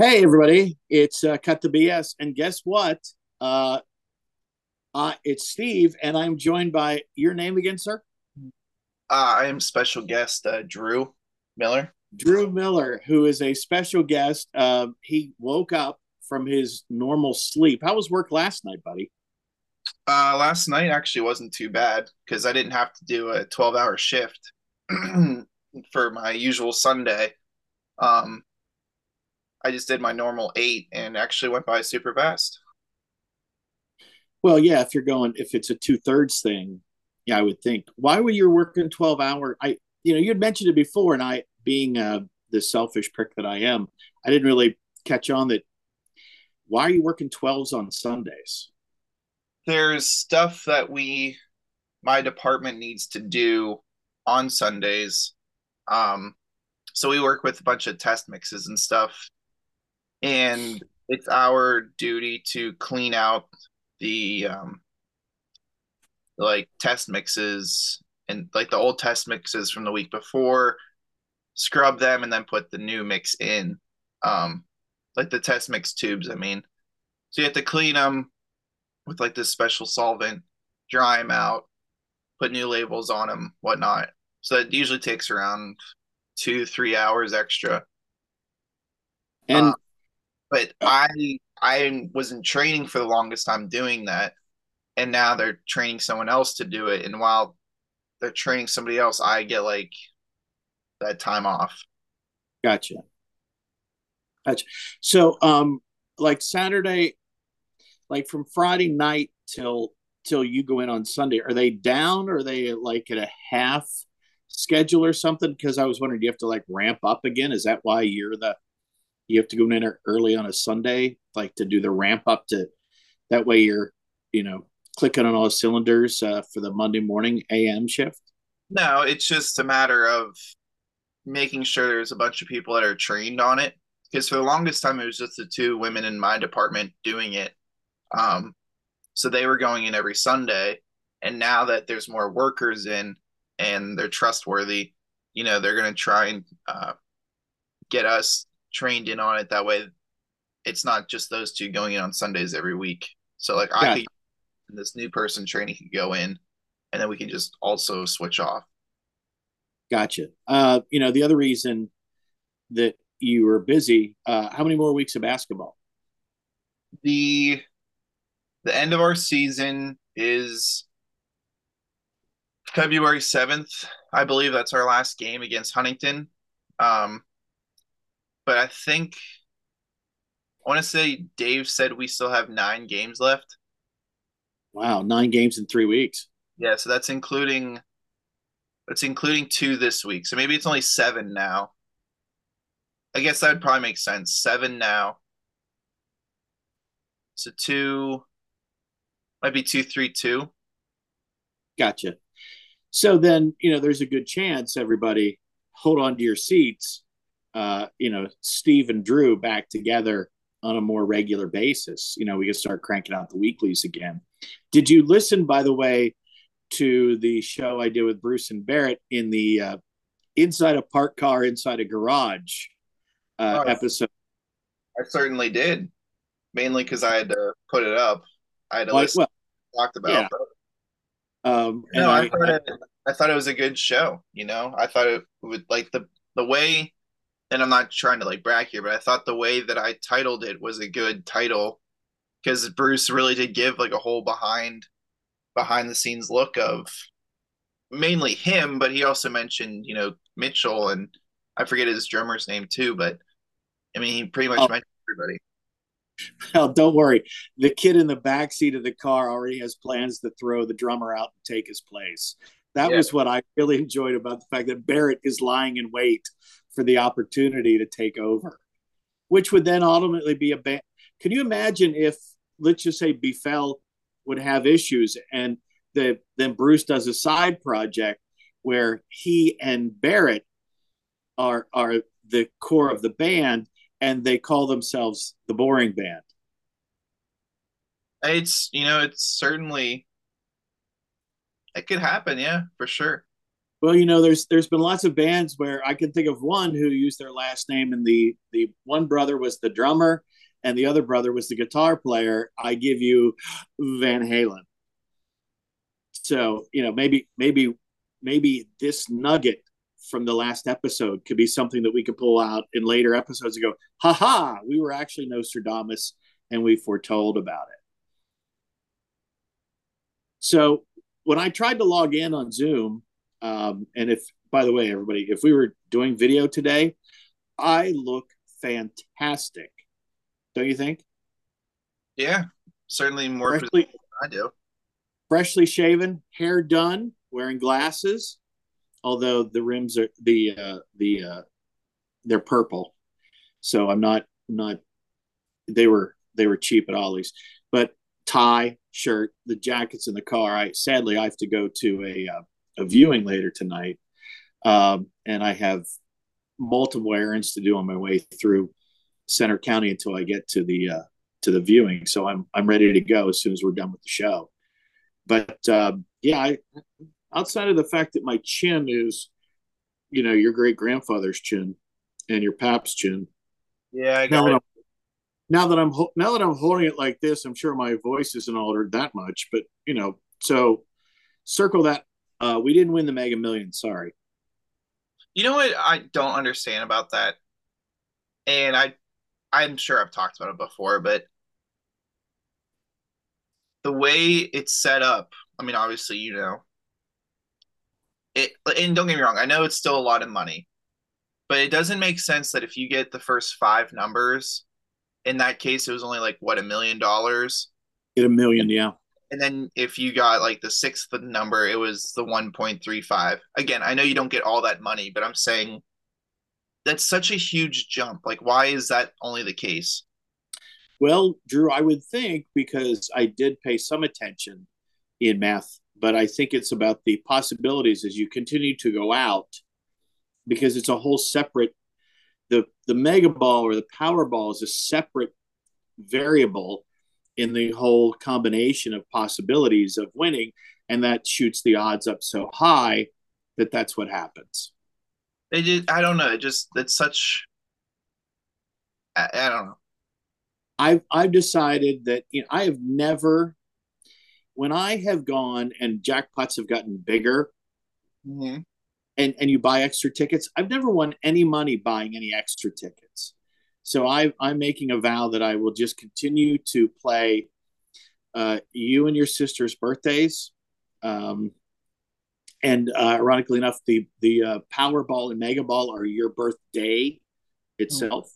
Hey, everybody, it's uh, Cut the BS. And guess what? Uh, uh, it's Steve, and I'm joined by your name again, sir? Uh, I am special guest uh, Drew Miller. Drew Miller, who is a special guest. Uh, he woke up from his normal sleep. How was work last night, buddy? Uh, last night actually wasn't too bad because I didn't have to do a 12 hour shift for my usual Sunday. Um, I just did my normal eight and actually went by super fast. Well, yeah, if you're going, if it's a two thirds thing, yeah, I would think. Why were you working 12 hour? I, you know, you had mentioned it before, and I, being uh, the selfish prick that I am, I didn't really catch on that. Why are you working 12s on Sundays? There's stuff that we, my department needs to do on Sundays. Um, so we work with a bunch of test mixes and stuff and it's our duty to clean out the um like test mixes and like the old test mixes from the week before scrub them and then put the new mix in um like the test mix tubes i mean. So you have to clean them with like this special solvent dry them out put new labels on them whatnot. So it usually takes around two three hours extra. And uh, but I I was in training for the longest time doing that, and now they're training someone else to do it. And while they're training somebody else, I get like that time off. Gotcha. Gotcha. So, um, like Saturday, like from Friday night till till you go in on Sunday, are they down? Or are they like at a half schedule or something? Because I was wondering, do you have to like ramp up again? Is that why you're the you have to go in there early on a Sunday, like to do the ramp up to that way you're, you know, clicking on all the cylinders uh, for the Monday morning AM shift? No, it's just a matter of making sure there's a bunch of people that are trained on it. Because for the longest time, it was just the two women in my department doing it. Um, so they were going in every Sunday. And now that there's more workers in and they're trustworthy, you know, they're going to try and uh, get us trained in on it. That way, it's not just those two going in on Sundays every week. So like I could, this new person training could go in, and then we can just also switch off. Gotcha. Uh, you know, the other reason that you were busy, uh, how many more weeks of basketball? The the end of our season is February 7th. I believe that's our last game against Huntington. Um, but I think I want to say Dave said we still have nine games left. Wow, nine games in three weeks. Yeah, so that's including that's including two this week. So maybe it's only seven now. I guess that would probably make sense. Seven now. So two might be two, three, two. Gotcha. So then, you know, there's a good chance everybody hold on to your seats uh, you know, Steve and Drew back together on a more regular basis. You know, we can start cranking out the weeklies again. Did you listen, by the way, to the show I did with Bruce and Barrett in the uh, inside a park car, inside a garage uh, oh, episode? I certainly did, mainly because I had to put it up. I had to listen. Well, talked about. Yeah. Um, no, I, I, thought it, I thought it was a good show. You know, I thought it would like the the way and I'm not trying to like brag here, but I thought the way that I titled it was a good title because Bruce really did give like a whole behind behind the scenes look of mainly him, but he also mentioned, you know, Mitchell and I forget his drummer's name too, but I mean, he pretty much oh. mentioned everybody. Well, oh, don't worry. The kid in the back seat of the car already has plans to throw the drummer out and take his place. That yeah. was what I really enjoyed about the fact that Barrett is lying in wait for the opportunity to take over, which would then ultimately be a band. Can you imagine if, let's just say, Befell would have issues and the, then Bruce does a side project where he and Barrett are are the core of the band and they call themselves the boring band it's you know it's certainly it could happen yeah for sure well you know there's there's been lots of bands where i can think of one who used their last name and the the one brother was the drummer and the other brother was the guitar player i give you van halen so you know maybe maybe maybe this nugget from the last episode could be something that we could pull out in later episodes and go, ha ha, we were actually Nostradamus and we foretold about it. So when I tried to log in on Zoom, um, and if, by the way, everybody, if we were doing video today, I look fantastic. Don't you think? Yeah, certainly more freshly, I do. Freshly shaven, hair done, wearing glasses, although the rims are the uh, the uh, they're purple, so I'm not not they were they were cheap at Ollie's, but tie, shirt, the jackets in the car. I sadly I have to go to a uh, a viewing later tonight, um, and I have multiple errands to do on my way through Centre County until I get to the uh, to the viewing. So I'm I'm ready to go as soon as we're done with the show. But um, yeah, I outside of the fact that my chin is, you know, your great grandfather's chin and your pap's chin. Yeah, I got now it. Now that I'm now that I'm holding it like this, I'm sure my voice isn't altered that much. But you know, so circle that. Uh, we didn't win the Mega Million. Sorry. You know what I don't understand about that, and I, I'm sure I've talked about it before, but the way it's set up. I mean, obviously, you know, it and don't get me wrong, I know it's still a lot of money, but it doesn't make sense that if you get the first five numbers, in that case, it was only like what a million dollars. Get a million, yeah. And then if you got like the sixth number, it was the 1.35. Again, I know you don't get all that money, but I'm saying that's such a huge jump. Like, why is that only the case? Well, Drew, I would think because I did pay some attention in math but I think it's about the possibilities as you continue to go out because it's a whole separate the the mega ball or the power ball is a separate variable in the whole combination of possibilities of winning and that shoots the odds up so high that that's what happens it just, i don't know it just it's such I, I don't know i've i've decided that you know i have never when I have gone and jackpots have gotten bigger, mm-hmm. and and you buy extra tickets, I've never won any money buying any extra tickets. So I, I'm making a vow that I will just continue to play uh, you and your sister's birthdays. Um, and uh, ironically enough, the the uh, Powerball and Mega Ball are your birthday itself.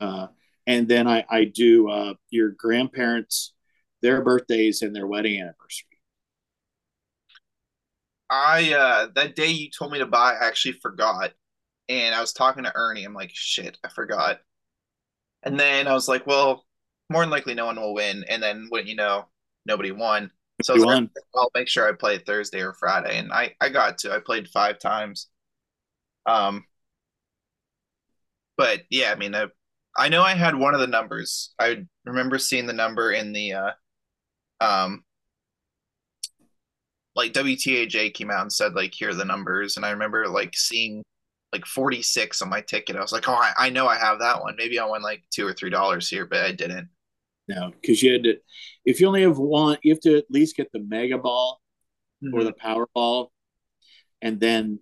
Mm-hmm. Uh, and then I, I do uh, your grandparents' their birthdays and their wedding anniversary. I uh that day you told me to buy, I actually forgot. And I was talking to Ernie. I'm like, shit, I forgot. And then I was like, well, more than likely no one will win. And then what you know, nobody won. So I was like, I'll make sure I play Thursday or Friday. And I, I got to. I played five times. Um but yeah, I mean I I know I had one of the numbers. I remember seeing the number in the uh um like WTAJ came out and said like here are the numbers and I remember like seeing like 46 on my ticket. I was like, oh, I, I know I have that one. Maybe I won like two or three dollars here, but I didn't. No, because you had to. If you only have one, you have to at least get the mega ball mm-hmm. or the power ball, and then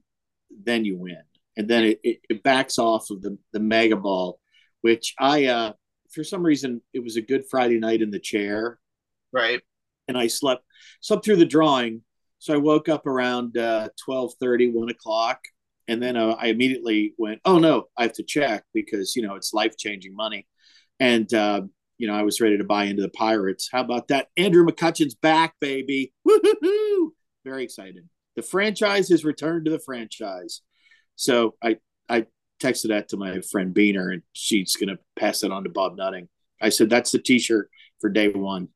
then you win. And then it, it, it backs off of the the mega ball, which I uh for some reason it was a good Friday night in the chair. Right and I slept slept through the drawing. So I woke up around uh, 12 30, 1 o'clock, and then uh, I immediately went, "Oh no, I have to check because you know it's life changing money," and uh, you know I was ready to buy into the Pirates. How about that? Andrew McCutchen's back, baby! Woo-hoo-hoo! Very excited. The franchise has returned to the franchise. So I I texted that to my friend Beaner, and she's to pass it on to Bob Nutting. I said, "That's the T-shirt for day one."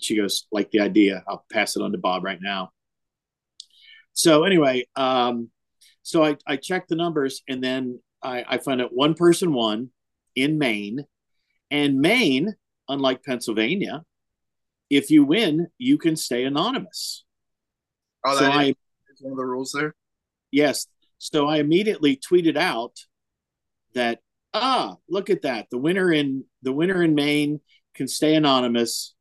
She goes, "Like the idea? I'll pass it on to Bob right now." So anyway, um, so I, I checked the numbers and then I, I found out one person won in Maine. And Maine, unlike Pennsylvania, if you win, you can stay anonymous. Oh, so I, one of the rules there. Yes. So I immediately tweeted out that ah, look at that. The winner in the winner in Maine can stay anonymous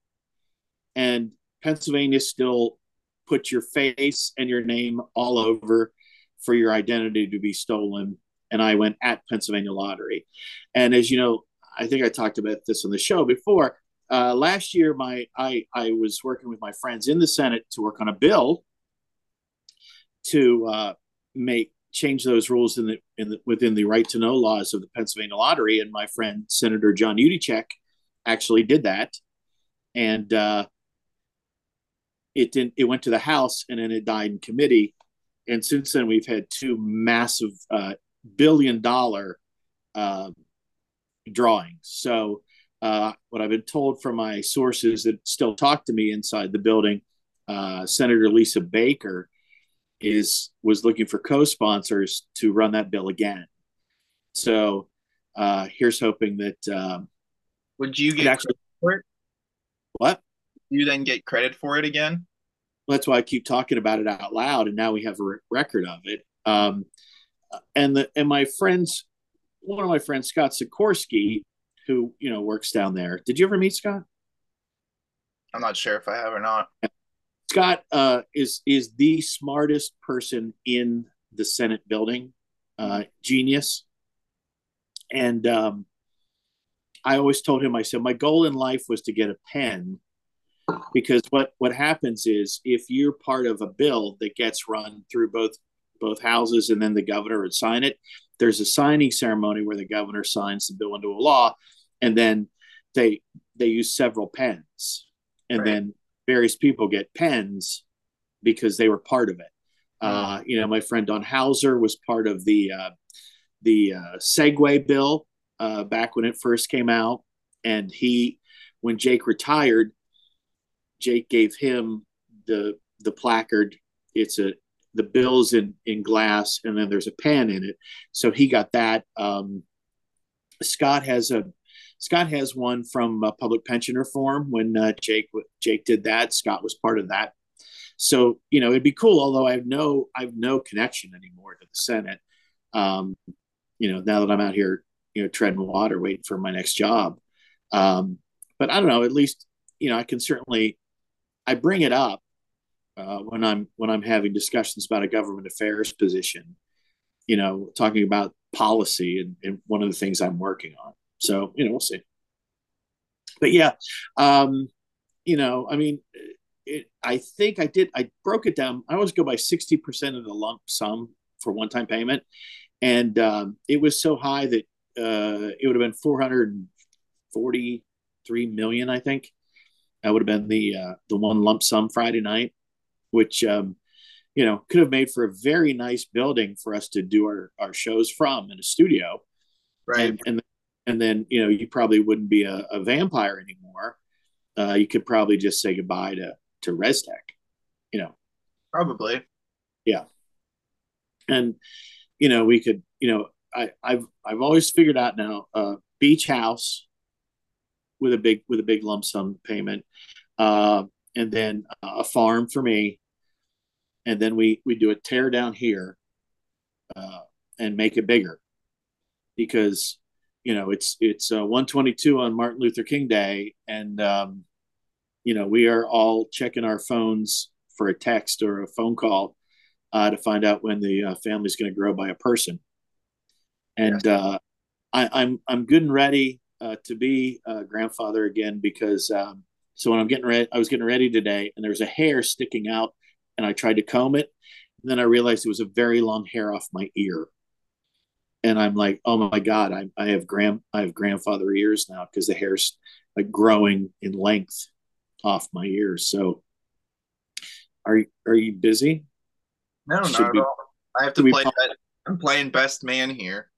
and Pennsylvania still put your face and your name all over for your identity to be stolen. And I went at Pennsylvania Lottery. And as you know, I think I talked about this on the show before. Uh, last year, my I I was working with my friends in the Senate to work on a bill to uh, make change those rules in the, in the within the right to know laws of the Pennsylvania Lottery. And my friend Senator John Yudichak actually did that, and uh, it didn't. It went to the House, and then it died in committee and since then we've had two massive uh, billion dollar uh, drawings. So uh, what I've been told from my sources that still talk to me inside the building, uh, Senator Lisa Baker is was looking for co-sponsors to run that bill again. So uh, here's hoping that. Um, Would you get actually for it? What? You then get credit for it again? That's why I keep talking about it out loud, and now we have a re- record of it. Um, and the and my friends, one of my friends, Scott Sikorsky, who you know works down there. Did you ever meet Scott? I'm not sure if I have or not. Scott uh, is is the smartest person in the Senate building, uh, genius. And um, I always told him, I said, my goal in life was to get a pen because what what happens is if you're part of a bill that gets run through both both houses and then the governor would sign it there's a signing ceremony where the governor signs the bill into a law and then they they use several pens. And right. then various people get pens because they were part of it. Uh, you know my friend don hauser was part of the uh, the uh, segway bill uh, back when it first came out. And he when jake retired Jake gave him the the placard. It's a the bills in in glass, and then there's a pen in it. So he got that. Um, Scott has a Scott has one from public pension reform when uh, Jake Jake did that. Scott was part of that. So you know it'd be cool. Although I have no I have no connection anymore to the Senate. Um, you know now that I'm out here, you know treading water, waiting for my next job. Um, but I don't know. At least you know I can certainly I bring it up uh, when I'm when I'm having discussions about a government affairs position. You know, talking about policy and, and one of the things I'm working on. So you know, we'll see. But yeah, um, you know, I mean, it, I think I did. I broke it down. I always go by sixty percent of the lump sum for one time payment, and um, it was so high that uh, it would have been four hundred forty three million, I think. That would have been the uh, the one lump sum Friday night, which um, you know could have made for a very nice building for us to do our, our shows from in a studio, right? And and, and then you know you probably wouldn't be a, a vampire anymore. Uh, you could probably just say goodbye to to ResTech, you know. Probably. Yeah. And you know we could you know I I've I've always figured out now uh, beach house with a big with a big lump sum payment, uh, and then a farm for me, and then we we do a tear down here, uh, and make it bigger, because you know it's it's uh, 122 on Martin Luther King Day, and um, you know we are all checking our phones for a text or a phone call uh, to find out when the uh, family's going to grow by a person, and uh, I, I'm I'm good and ready uh, to be a grandfather again because um, so when I'm getting ready, I was getting ready today, and there was a hair sticking out, and I tried to comb it, and then I realized it was a very long hair off my ear. And I'm like, oh my God, I, I have grand I have grandfather ears now because the hair's like growing in length off my ears. So are you are you busy? No, Should not we, at all. I have to play. I'm playing best man here.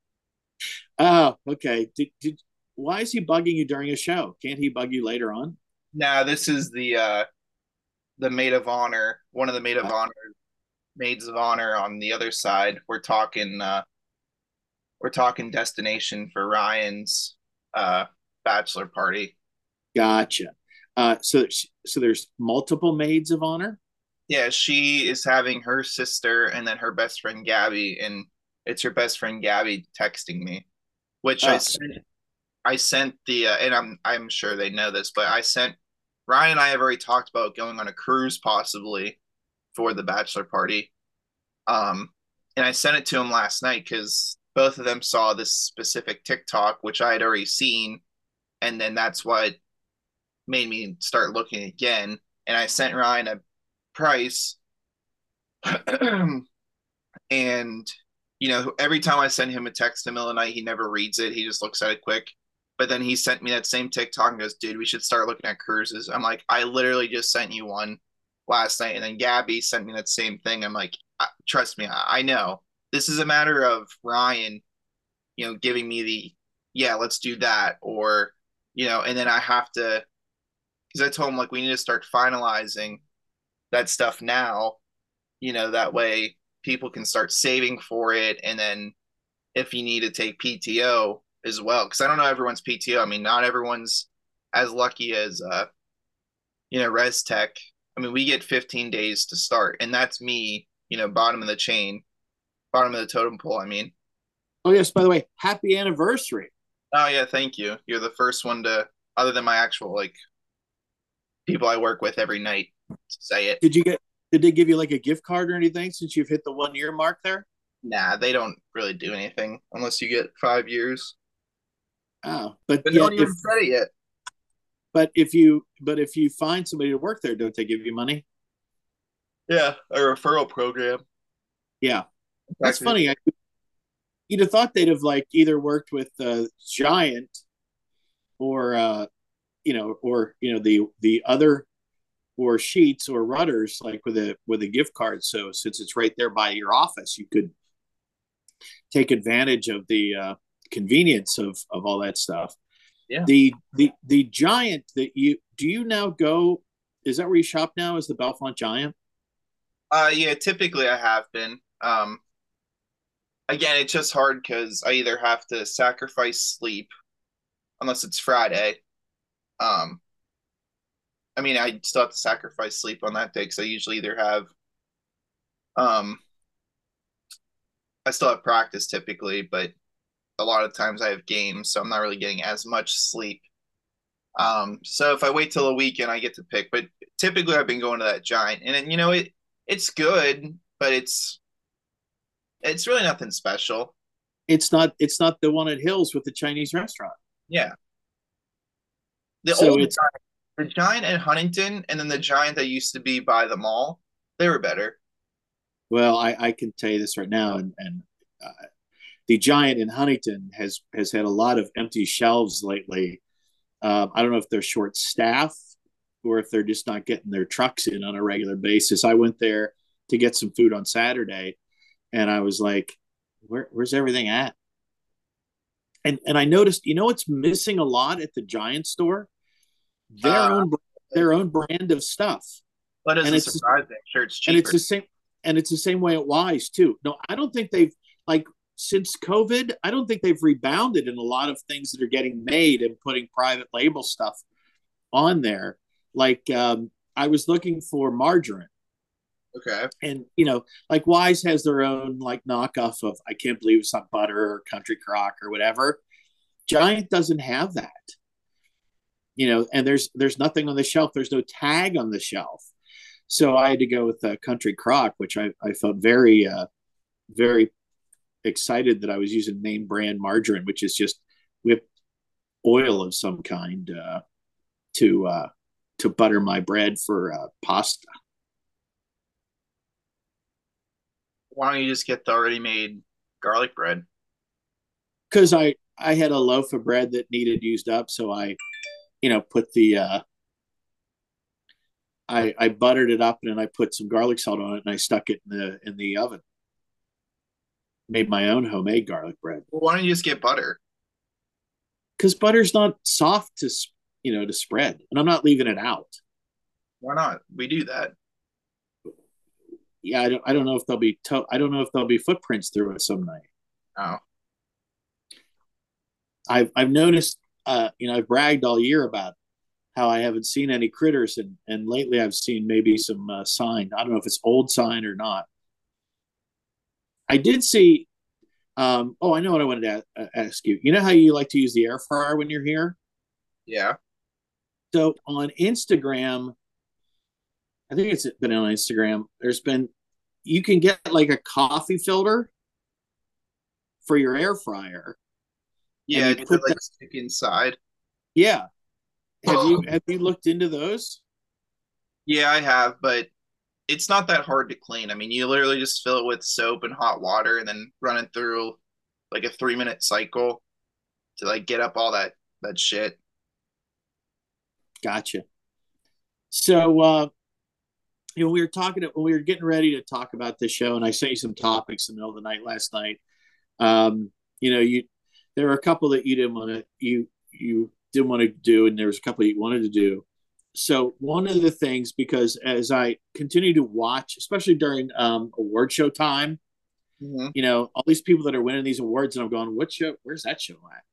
Oh, okay. Did, did why is he bugging you during a show? Can't he bug you later on? Nah, this is the uh the maid of honor, one of the maid of honor maids of honor on the other side. We're talking uh we're talking destination for Ryan's uh bachelor party. Gotcha. Uh so so there's multiple maids of honor? Yeah, she is having her sister and then her best friend Gabby and it's her best friend Gabby texting me, which oh. I sent I sent the uh, and I'm I'm sure they know this, but I sent Ryan and I have already talked about going on a cruise possibly for the bachelor party. Um, and I sent it to him last night because both of them saw this specific TikTok, which I had already seen, and then that's what made me start looking again. And I sent Ryan a price, and you know, every time I send him a text in the middle of the night, he never reads it. He just looks at it quick. But then he sent me that same TikTok and goes, dude, we should start looking at cruises. I'm like, I literally just sent you one last night. And then Gabby sent me that same thing. I'm like, trust me, I, I know. This is a matter of Ryan, you know, giving me the, yeah, let's do that. Or, you know, and then I have to, because I told him, like, we need to start finalizing that stuff now, you know, that way people can start saving for it. And then if you need to take PTO, as well because I don't know everyone's PTO. I mean, not everyone's as lucky as uh, you know Res Tech. I mean, we get 15 days to start, and that's me, you know, bottom of the chain, bottom of the totem pole. I mean. Oh yes, by the way, happy anniversary. Oh yeah, thank you. You're the first one to, other than my actual like people I work with every night, say it. Did you get? Did they give you like a gift card or anything since you've hit the one year mark there? Nah, they don't really do anything unless you get five years. Oh, but, but don't even said it yet. But if you but if you find somebody to work there, don't they give you money? Yeah, a referral program. Yeah, that's funny. I, you'd have thought they'd have like either worked with uh, Giant or uh, you know, or you know the the other or Sheetz or Rutter's like with a with a gift card. So since it's right there by your office, you could take advantage of the uh, convenience of of all that stuff. Yeah. The the the giant that you do you now go is that where you shop now is the Bellefonte Giant? Uh yeah, typically I have been. Um again, it's just hard because I either have to sacrifice sleep unless it's Friday. Um I mean I still have to sacrifice sleep on that day because I usually either have um I still have practice typically, but a lot of times I have games, so I'm not really getting as much sleep. Um, so if I wait till a weekend, I get to pick. But typically, I've been going to that giant, and you know it it's good, but it's it's really nothing special. It's not it's not the one at Hills with the Chinese restaurant. Yeah. The so old giant, the giant at Huntington, and then the giant that used to be by the mall, they were better. Well, I, I can tell you this right now, and and uh, the Giant in Huntington has has had a lot of empty shelves lately. Uh, I don't know if they're short staff or if they're just not getting their trucks in on a regular basis. I went there to get some food on Saturday, and I was like, Where, "Where's everything at?" And and I noticed, you know, what's missing a lot at the Giant store, their uh, own their own brand of stuff. But it's and it's surprising. Sure, it's cheaper. And it's the same. And it's the same way at Weis too. No, I don't think they've like since COVID, I don't think they've rebounded in a lot of things that are getting made and putting private label stuff on there. Like um, I was looking for margarine. Okay. And you know, like Weis has their own like knockoff of I can't believe it's not butter or country crock or whatever. Giant doesn't have that. You know, and there's there's nothing on the shelf. There's no tag on the shelf. So I had to go with uh, Country Crock, which I, I felt very uh, very excited that I was using name brand margarine, which is just whipped oil of some kind uh, to uh, to butter my bread for uh, pasta. Why don't you just get the already made garlic bread? Because I I had a loaf of bread that needed used up, so I, you know, put the uh, I I buttered it up and then I put some garlic salt on it and I stuck it in the in the oven. Made my own homemade garlic bread. Well, why don't you just get butter? Because butter's not soft to you know to spread, and I'm not leaving it out. Why not? We do that. Yeah, I don't. I don't know if there'll be. To- I don't know if there'll be footprints through it some night. Oh, I've I've noticed. Uh, you know, I've bragged all year about how I haven't seen any critters, and and lately I've seen maybe some uh, sign. I don't know if it's old sign or not. I did see. Um, oh, I know what I wanted to ask you. You know how you like to use the air fryer when you're here? yeah. So on Instagram, I think it's been on Instagram. There's been you can get like a coffee filter for your air fryer. Yeah, you put it like that- stick inside? Yeah. Have you have you looked into those? Yeah, I have, but it's not that hard to clean. I mean, you literally just fill it with soap and hot water and then run it through like a three minute cycle to like get up all that that shit. Gotcha. So uh you know, we were talking when we were getting ready to talk about this show, and I sent you some topics in the middle of the night last night. Um, you know, you there were a couple that you didn't want to you you didn't want to do, and there was a couple you wanted to do. So one of the things, because as I continue to watch, especially during um, award show time, Mm-hmm. you know, all these people that are winning these awards, and I'm going, what show? Where's that show at?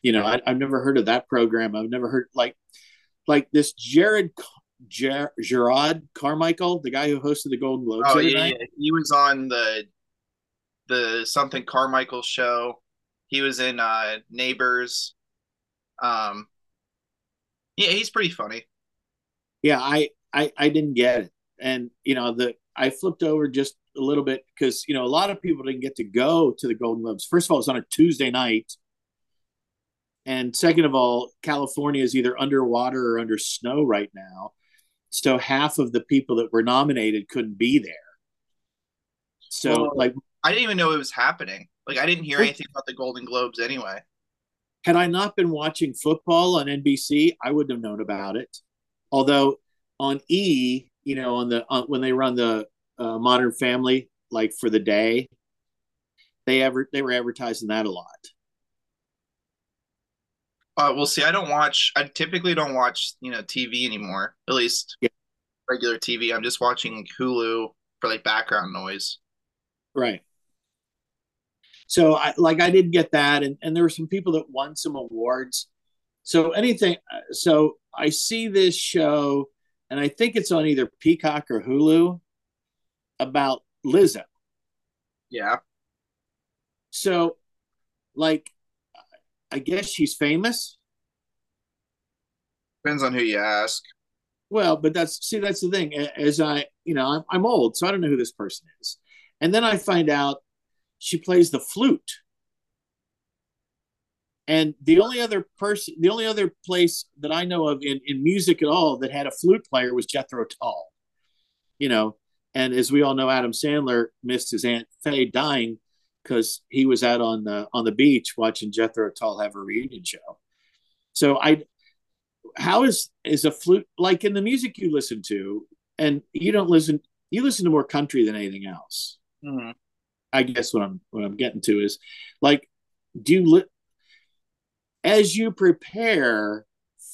You know, I, I've never heard of that program. I've never heard like like this Jared Ger- Gerard Carmichael, the guy who hosted the Golden Globes. Oh yeah, yeah, he was on the the something Carmichael show. He was in uh Neighbors. Um, yeah, he's pretty funny. Yeah I, I i didn't get it. And you know the i flipped over just a little bit because you know a lot of people didn't get to go to the golden globes. First of all it's on a tuesday night. And second of all california is either underwater or under snow right now. So half of the people that were nominated couldn't be there. So Well- like I didn't even know it was happening. Like I didn't hear anything about the Golden Globes anyway. had i not been watching football on nbc i wouldn't have known about it although on e you know on the on, when they run the uh, modern family like for the day they ever they were advertising that a lot Uh, we'll see. I don't watch. I typically don't watch, you know, TV anymore. At least Yeah. regular TV. I'm just watching Hulu for like background noise. right so i like i did get that and and there were some people that won some awards so anything uh, so i see this show and i think it's on either peacock or hulu about lizzo Yeah. So, like, I guess she's famous. Depends on who you ask. Well, but that's see, that's the thing. As I, you know, I'm, I'm old, so I don't know who this person is. And then I find out she plays the flute. And the only other person, the only other place that I know of in, in music at all that had a flute player was Jethro Tull. You know, and as we all know, Adam Sandler missed his aunt Faye dying because he was out on the on the beach watching Jethro Tull have a reunion show. So I, how is is a flute like in the music you listen to, and you don't listen, you listen to more country than anything else. Mhm. I guess what I'm what I'm getting to is like, do you li- as you prepare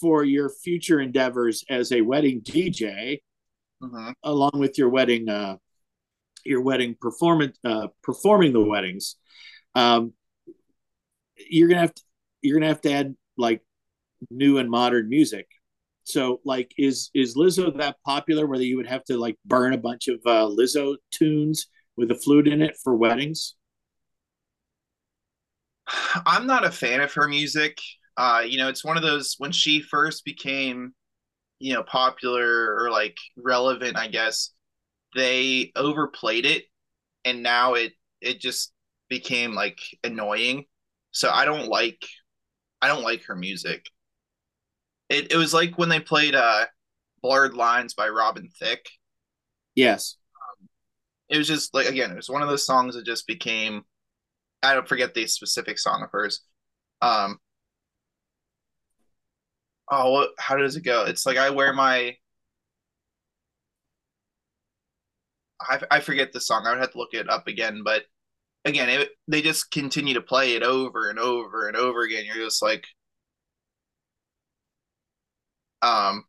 for your future endeavors as a wedding DJ, Mhm. along with your wedding uh, your wedding performance uh, performing the weddings, um, you're gonna have to you're gonna have to add like new and modern music. So like is is Lizzo that popular Whether you would have to like burn a bunch of uh, Lizzo tunes with a flute in it for weddings? I'm not a fan of her music. Uh, you know, it's one of those when she first became, you know, popular or like relevant, I guess, they overplayed it and now it it just became like annoying. So I don't like I don't like her music. It it was like when they played uh Blurred Lines by Robin Thicke. Yes. it was just like again, it was one of those songs that just became. I don't forget the specific song of hers. Um. Oh, what, how does it go? It's like I wear my. I I forget the song. I would have to look it up again, but again, it, they just continue to play it over and over and over again. You're just like, um,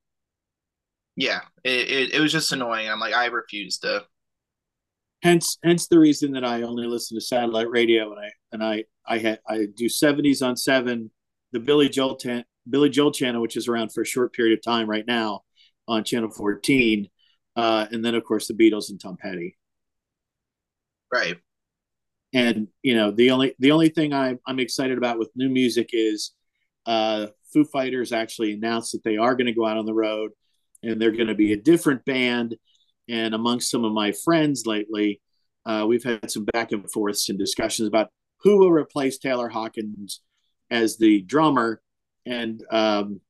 yeah, it, it, it was just annoying. I'm like, I refuse to. Hence, hence the reason that I only listen to satellite radio, and I and I I had I do 70s on seven, the Billy Joel ten, Billy Joel channel, which is around for a short period of time right now on channel 14, uh, and then of course the Beatles and Tom Petty. Right. And you know the only the only thing I'm I'm excited about with new music is uh, Foo Fighters actually announced that they are going to go out on the road and they're going to be a different band. And amongst some of my friends lately, uh, we've had some back and forths and discussions about who will replace Taylor Hawkins as the drummer. And um,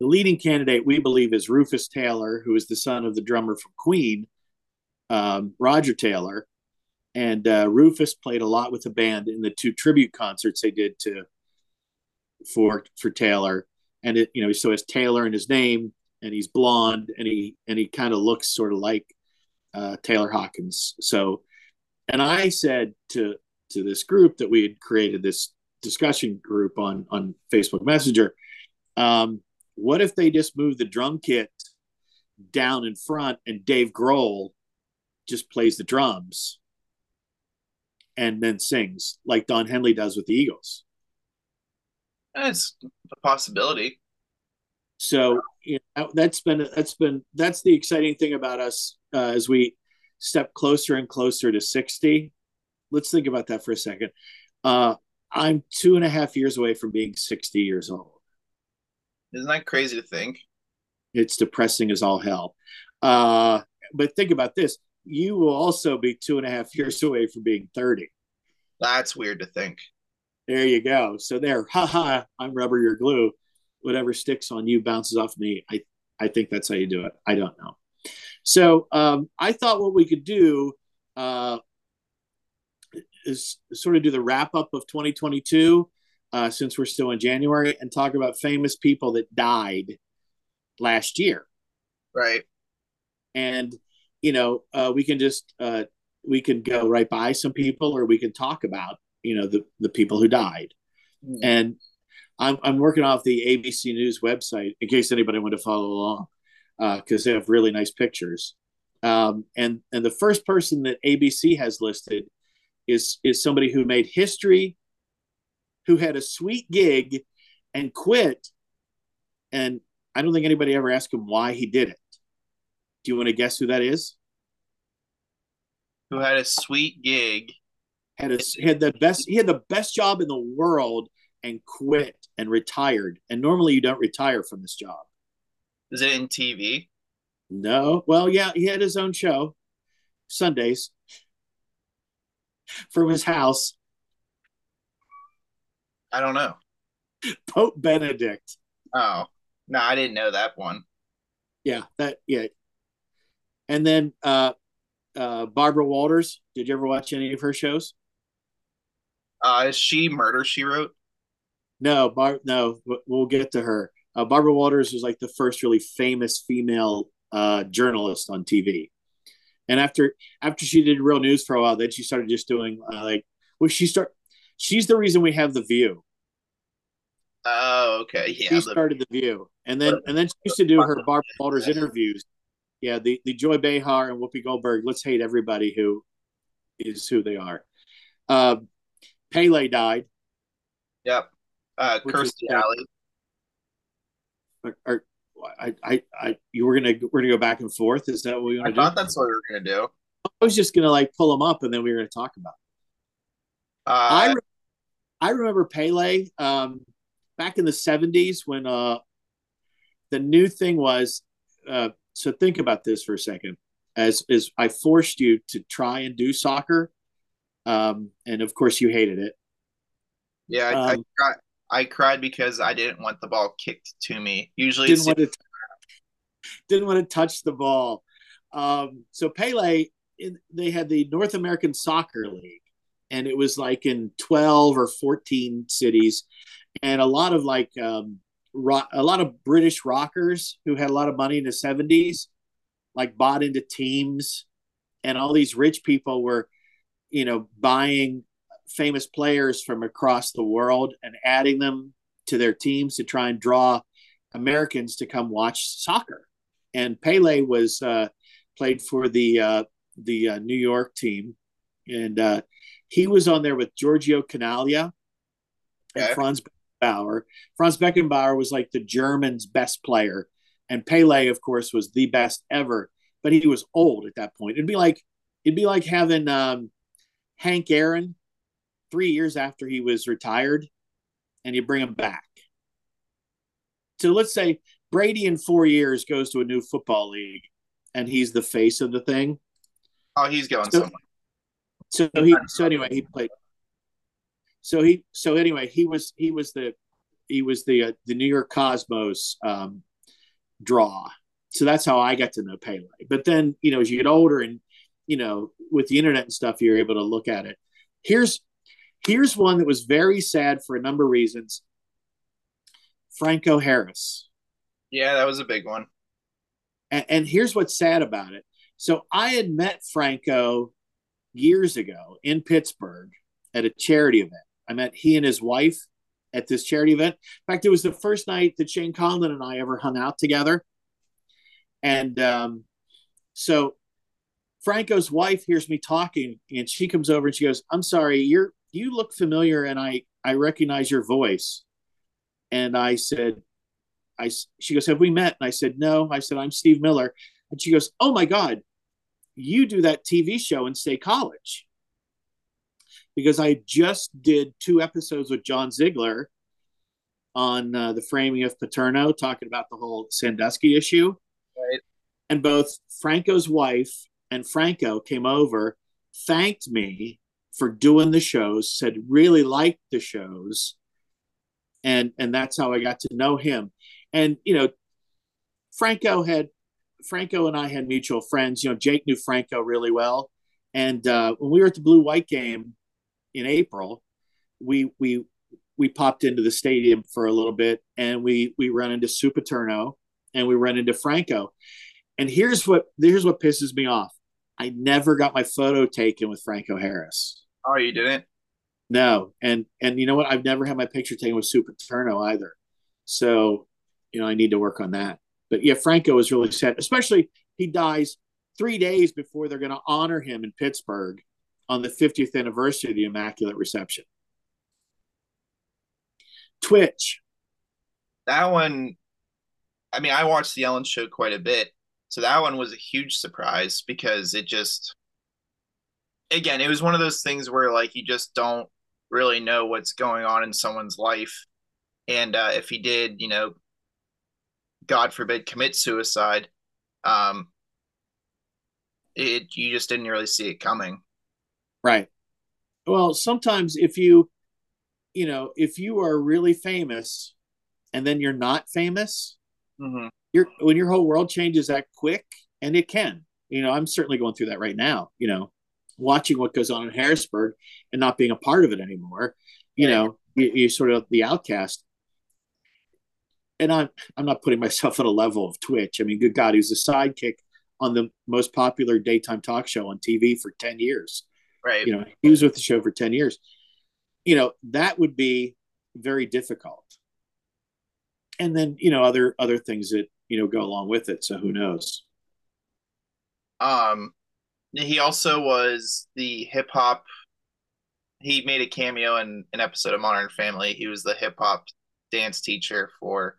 the leading candidate, we believe, is Rufus Taylor, who is the son of the drummer from Queen, um, Roger Taylor. And uh, Rufus played a lot with the band in the two tribute concerts they did to for for Taylor. And it, you know, so has Taylor in his name, and he's blonde and he and he kind of looks sort of like uh, Taylor Hawkins. So, and I said to to this group that we had created this discussion group on on Facebook Messenger, um, what if they just move the drum kit down in front and Dave Grohl just plays the drums and then sings like Don Henley does with the Eagles? It's a possibility. So you know, that's been that's been that's the exciting thing about us uh, as we step closer and closer to 60 let's think about that for a second. Uh, i'm two and a half years away from being 60 years old. Isn't that crazy to think? It's depressing as all hell. Uh, but think about this. You will also be two and a half years away from being 30 that's weird to think. There you go. So there. Haha i'm rubber your glue whatever sticks on you bounces off me. I I think that's how you do it. I don't know. So um, I thought what we could do uh, is sort of do the wrap up of 2022 uh, since we're still in January and talk about famous people that died last year. Right. And you know uh, we can just uh, we can go right by some people or we can talk about you know the the people who died. Mm. And I'm, I'm working off the ABC News website in case anybody wanted to follow along because uh, they have really nice pictures. Um, and and the first person that ABC has listed is is somebody who made history, who had a sweet gig, and quit. And I don't think anybody ever asked him why he did it. Do you want to guess who that is? Who had a sweet gig? Had a had the best. He had the best job in the world and quit and retired. And normally you don't retire from this job. Is it in TV? No. Well, yeah, he had his own show Sundays from his house. I don't know. Pope Benedict. Oh, no, I didn't know that one. Yeah, that, yeah. And then uh, uh, Barbara Walters. Did you ever watch any of her shows? Uh, is she Murder She Wrote? No, Bar- no, we'll get to her. Uh, Barbara Walters was like the first really famous female uh, journalist on TV, and after after she did real news for a while, then she started just doing uh, like well, she start. She's the reason we have the View. Oh, okay, yeah. She started the View, and then and then she used to do her Barbara Walters interviews. Yeah, the the Joy Behar and Whoopi Goldberg. Let's hate everybody who is who they are. Uh, Pele died. Yep uh, Kirstie Alley. Or, I, I, I, you were gonna we're gonna go back and forth. Is that what we want to do? I thought that's what we were gonna do. I was just gonna like pull them up and then we were gonna talk about. Uh, I, I remember Pele um, back in the '70s when uh, the new thing was. Uh, so think about this for a second. As as I forced you to try and do soccer, um, and of course you hated it. Yeah, I, um, I, I cried because I didn't want the ball kicked to me. Usually, didn't want to, didn't want to touch the ball. Um, so Pele, in, they had the North American Soccer League, and it was like in twelve or fourteen cities, and a lot of like um, rock, a lot of British rockers who had a lot of money in the seventies, like bought into teams, and all these rich people were, you know, buying famous players from across the world and adding them to their teams to try and draw Americans to come watch soccer. And Pele was uh, played for the uh, the uh, New York team, and uh, he was on there with Giorgio Chinaglia and Franz Beckenbauer. Franz Beckenbauer was like the Germans' best player, and Pele, of course, was the best ever. But he was old at that point. It'd be like it'd be like having um, Hank Aaron three years after he was retired, and you bring him back. So let's say Brady in four years goes to a new football league, and he's the face of the thing. Oh, he's going So- somewhere. So he so anyway he played. So he so anyway he was he was the he was the uh, the New York Cosmos um, draw. So that's how I got to know Pele. But then you know as you get older and you know with the internet and stuff you're able to look at it. Here's here's one that was very sad for a number of reasons. Franco Harris. Yeah, that was a big one. And, and here's what's sad about it. So I had met Franco years ago in Pittsburgh at a charity event. I met he and his wife at this charity event. In fact, it was the first night that Shane Conlan and I ever hung out together. And um, so Franco's wife hears me talking and she comes over and she goes, I'm sorry, you're you look familiar and I I recognize your voice. And I said, I she goes, Have we met? And I said, No. I said, I'm Steve Miller. And she goes, Oh my God, you do that TV show in State College. Because I just did two episodes with John Ziegler on uh, the framing of Paterno, talking about the whole Sandusky issue. Right. And both Franco's wife and Franco came over, thanked me for doing the shows, said really liked the shows. And and that's how I got to know him. And you know, Franco had Franco and I had mutual friends. You know, Jake knew Franco really well. And uh, when we were at the Blue White game in April, we we we popped into the stadium for a little bit, and we we run into Sue Paterno, and we run into Franco. And here's what here's what pisses me off. I never got my photo taken with Franco Harris. Oh, you didn't? No, and and you know what? I've never had my picture taken with Sue Paterno either. So, you know, I need to work on that. But yeah, Franco was really sad, especially he dies three days before they're going to honor him in Pittsburgh on the 50th anniversary of the Immaculate Reception. Twitch. That one, I mean, I watched the Ellen show quite a bit. So that one was a huge surprise because it just, again, it was one of those things where like you just don't really know what's going on in someone's life. And uh, if he did, you know, God forbid, commit suicide, um, it you just didn't really see it coming. Right. Well, sometimes if you, you know, if you are really famous and then you're not famous, Mm-hmm. your when your whole world changes that quick, and it can. You know, I'm certainly going through that right now. You know, watching what goes on in Harrisburg and not being a part of it anymore. You know, you, you're sort of the outcast. And I'm I'm not putting myself at a level of Twitch. I mean, good God, he was a sidekick on the most popular daytime talk show on TV for ten years Right. you know he was with the show for 10 years you know that would be very difficult and then you know other other things that you know go along with it so who knows Um, he also was the hip hop. He made a cameo in an episode of Modern Family. He was the hip hop dance teacher for,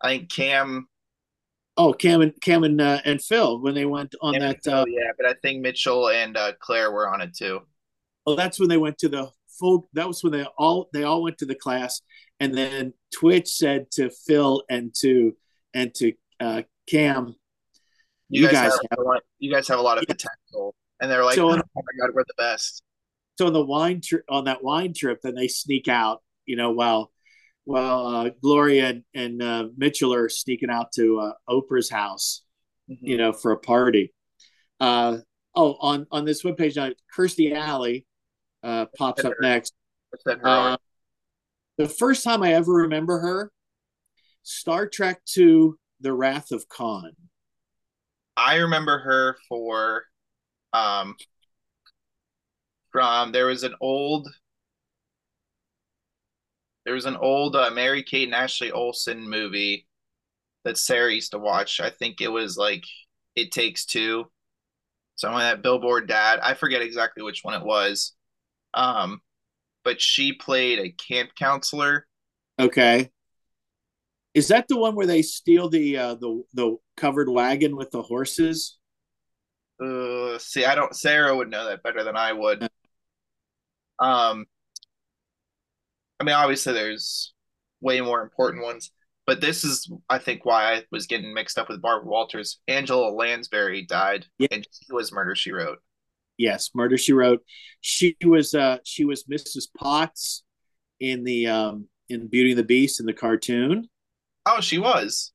I think Cam. oh cam and cam and, uh, and phil when they went on Cam- that uh, oh, yeah, but I think Mitchell and uh, Claire were on it too. oh that's when they went to the full that was when they all they all went to the class and then twitch said to phil and to and to uh, cam You, You guys, guys have, have- a lot, you guys have a lot of Yeah. potential, and they're like, So- "Oh my god, we're the best." so on the wine trip on that wine trip then they sneak out you know while while uh, gloria and, and uh, mitchell are sneaking out to uh, oprah's house Mm-hmm. you know for a party uh Oh, on on this webpage now, Kirstie Alley uh, pops up next. Uh, the first time I ever remember her, Star Trek II: The Wrath of Khan. I remember her for um from there was an old there was an old uh, Mary Kate and Ashley Olsen movie that Sarah used to watch. I think it was like It Takes Two. Some of that Billboard Dad. I forget exactly which one it was. Um, but she played a camp counselor. Okay. Is that the one where they steal the uh, the the covered wagon with the horses? Uh, see, I don't. Sarah would know that better than I would. Um, I mean, obviously, there's way more important ones, but this is, I think, why I was getting mixed up with Barbara Walters. Angela Lansbury died, yeah. and she was Murder She Wrote. Yes, Murder She Wrote. She was uh she was Mrs. Potts in the um in Beauty and the Beast in the cartoon. Oh, she was.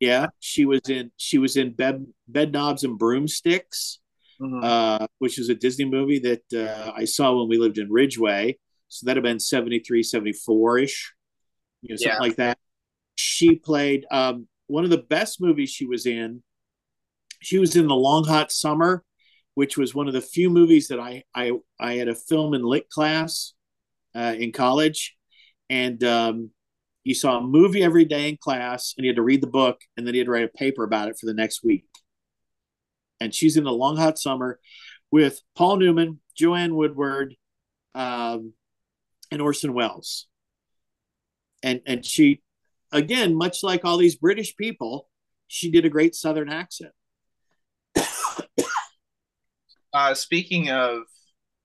Yeah, she was in she was in Bed Bedknobs and Broomsticks, mm-hmm. uh, which is a Disney movie that uh, I saw when we lived in Ridgway. So that'd have been 73, 74 ish, you know, something yeah. like that. She played um, one of the best movies she was in. She was in The Long Hot Summer, which was one of the few movies that I I, I had a film and lit class uh, in college, and um, you saw a movie every day in class, and you had to read the book, and then you had to write a paper about it for the next week. And she's in The Long Hot Summer with Paul Newman, Joanne Woodward, um, and Orson Welles. And and she again, much like all these British people, she did a great Southern accent. uh, speaking of,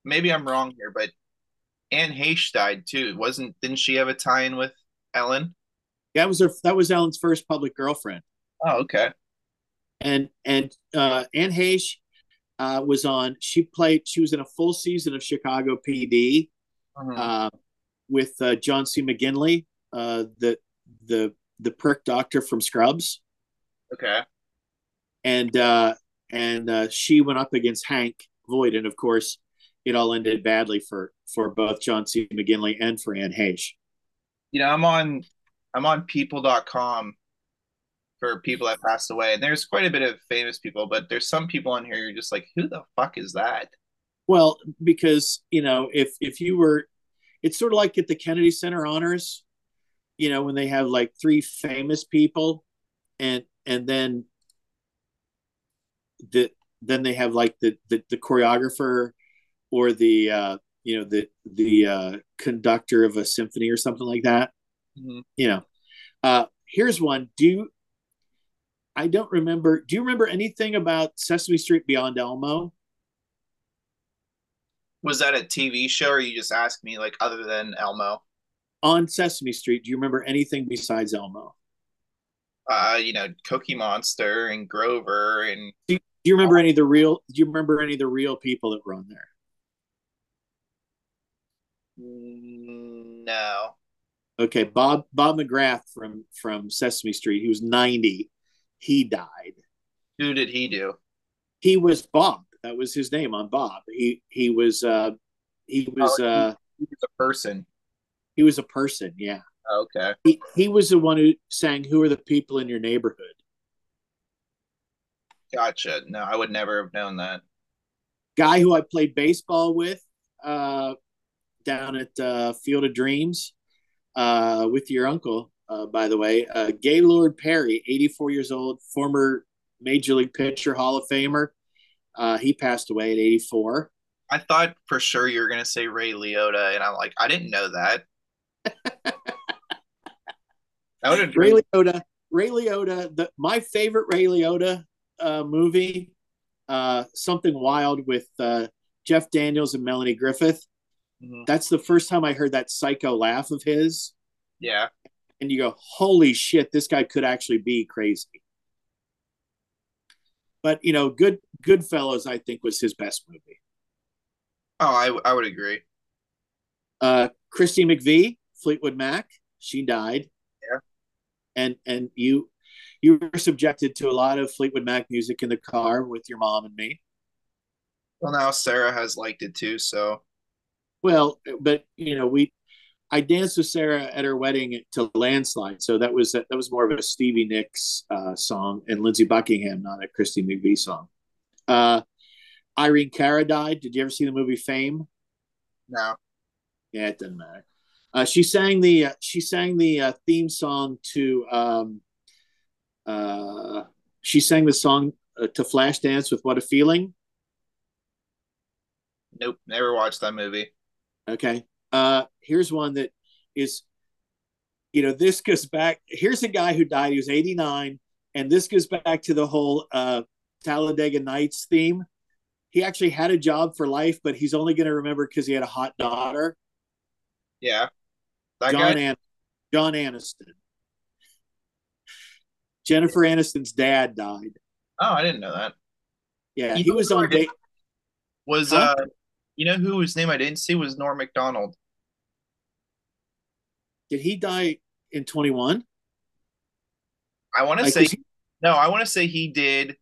maybe I'm wrong here, but Anne Heche died too. Wasn't didn't she have a tie-in with Ellen? That was her. That was Ellen's first public girlfriend. Oh, okay. And and uh, Anne Heche uh, was on. She played. She was in a full season of Chicago PD uh-huh. uh, with uh, John C. McGinley, uh, the the the perk doctor from Scrubs. Okay. And uh, and uh, she went up against Hank Voight, and of course, it all ended badly for for both John C. McGinley and for Anne Heche. You know, I'm on I'm on people.com for people that passed away, and there's quite a bit of famous people, but there's some people on here you're just like, who the fuck is that? Well, because you know, if if you were, it's sort of like at the Kennedy Center honors, you know, when they have like three famous people, and and then the then they have like the the, the choreographer or the uh, you know the the uh, conductor of a symphony or something like that. Mm-hmm. You know, uh, here's one. Do you, I don't remember. Do you remember anything about Sesame Street Beyond Elmo? Was that a TV show, or you just asked me like other than Elmo? On Sesame Street, do you remember anything besides Elmo? Uh, you know, Cookie Monster and Grover and. Do you, do you remember any of the real? Do you remember any of the real people that were on there? No. Okay, Bob Bob McGrath from from Sesame Street. He was ninety. He died. Who did he do? He was Bob. That was his name on Bob. He he was uh he was oh, uh he was a person. He was a person, yeah. Okay. He he was the one who sang "Who are the people in your neighborhood." Gotcha. No, I would never have known that. Guy who I played baseball with uh, down at uh, Field of Dreams uh, with your uncle, uh, by the way. Uh, Gaylord Perry, 84 years old, former Major League pitcher, Hall of Famer. Uh, he passed away at 84. I thought for sure you were going to say Ray Liotta, and I'm like, I didn't know that. that Ray Liotta. Ray Liotta. The, my favorite Ray Liotta uh, movie, uh, something wild with uh, Jeff Daniels and Melanie Griffith. Mm-hmm. That's the first time I heard that psycho laugh of his. Yeah. And you go, holy shit, this guy could actually be crazy. But you know, good Goodfellas, I think, was his best movie. Oh, I I would agree. Uh, Christy McVie, Fleetwood Mac, she died. Yeah. And and you you were subjected to a lot of Fleetwood Mac music in the car with your mom and me. Well, now Sarah has liked it too, so Well, but you know, we I danced with Sarah at her wedding to Landslide, so that was that was more of a Stevie Nicks uh, song and Lindsey Buckingham, not a Christy McVie song. Uh, Irene Cara died. Did you ever see the movie Fame? no. Yeah, it doesn't matter. Uh, she sang the uh, she sang the uh, theme song to um, uh, she sang the song uh, to Flashdance with "What a Feeling." Nope, never watched that movie. Okay. Uh, here's one that is, you know, this goes back. Here's a guy who died. He was 89, and this goes back to the whole uh, Talladega Nights theme. He actually had a job for life, but he's only going to remember because he had a hot daughter. Yeah. That John guy? An- John Aniston. Jennifer Aniston's dad died. Oh, I didn't know that. Yeah, You he was on date. Was Huh? uh you know who whose name I didn't see was Norm Macdonald. Did he die in 21? I want to Like, say he- no, I want to say he did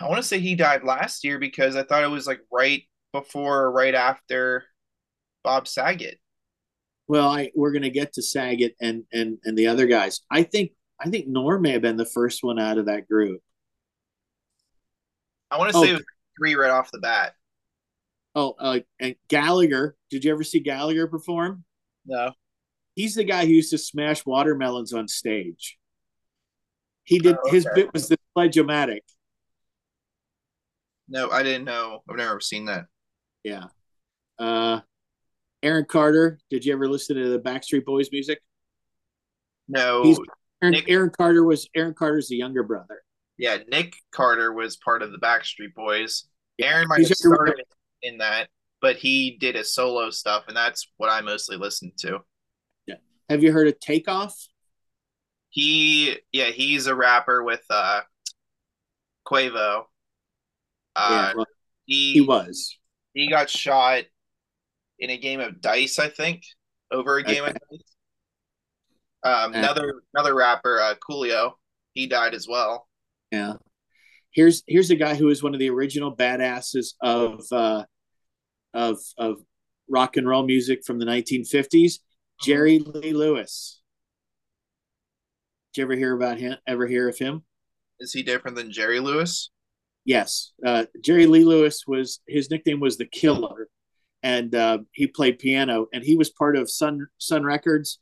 I want to say he died last year because I thought it was like right before or right after Bob Saget. well, I we're gonna get to Saget and and and the other guys. I think I think Norm may have been the first one out of that group. I want to Oh. say it was three right off the bat. Oh, uh, and Gallagher. Did you ever see Gallagher perform? No. He's the guy who used to smash watermelons on stage. He did Oh, his bit was the Sledge-O-Matic. No, I didn't know. I've never seen that. Yeah. Uh, Aaron Carter. Did you ever listen to the Backstreet Boys music? No. He's- Aaron, Nick- Aaron Carter was Aaron Carter's the younger brother. Yeah, Nick Carter was part of the Backstreet Boys. Aaron might have started in that, but he did his solo stuff, and that's what I mostly listened to. Yeah. Have you heard of Takeoff? He, yeah, he's a rapper with uh Quavo. Uh, yeah, well, he he was. he got shot in a game of dice, I think, over a game Okay. of dice. Um, another another rapper, uh, Coolio, he died as well. Yeah. Here's here's a guy who is one of the original badasses of uh, of of rock and roll music from the 1950s. Jerry Lee Lewis. Did you ever hear about him? Ever hear of him? Is he different than Jerry Lewis? Yes. Uh, Jerry Lee Lewis was his nickname was the Killer, and uh, he played piano. And he was part of Sun Sun Records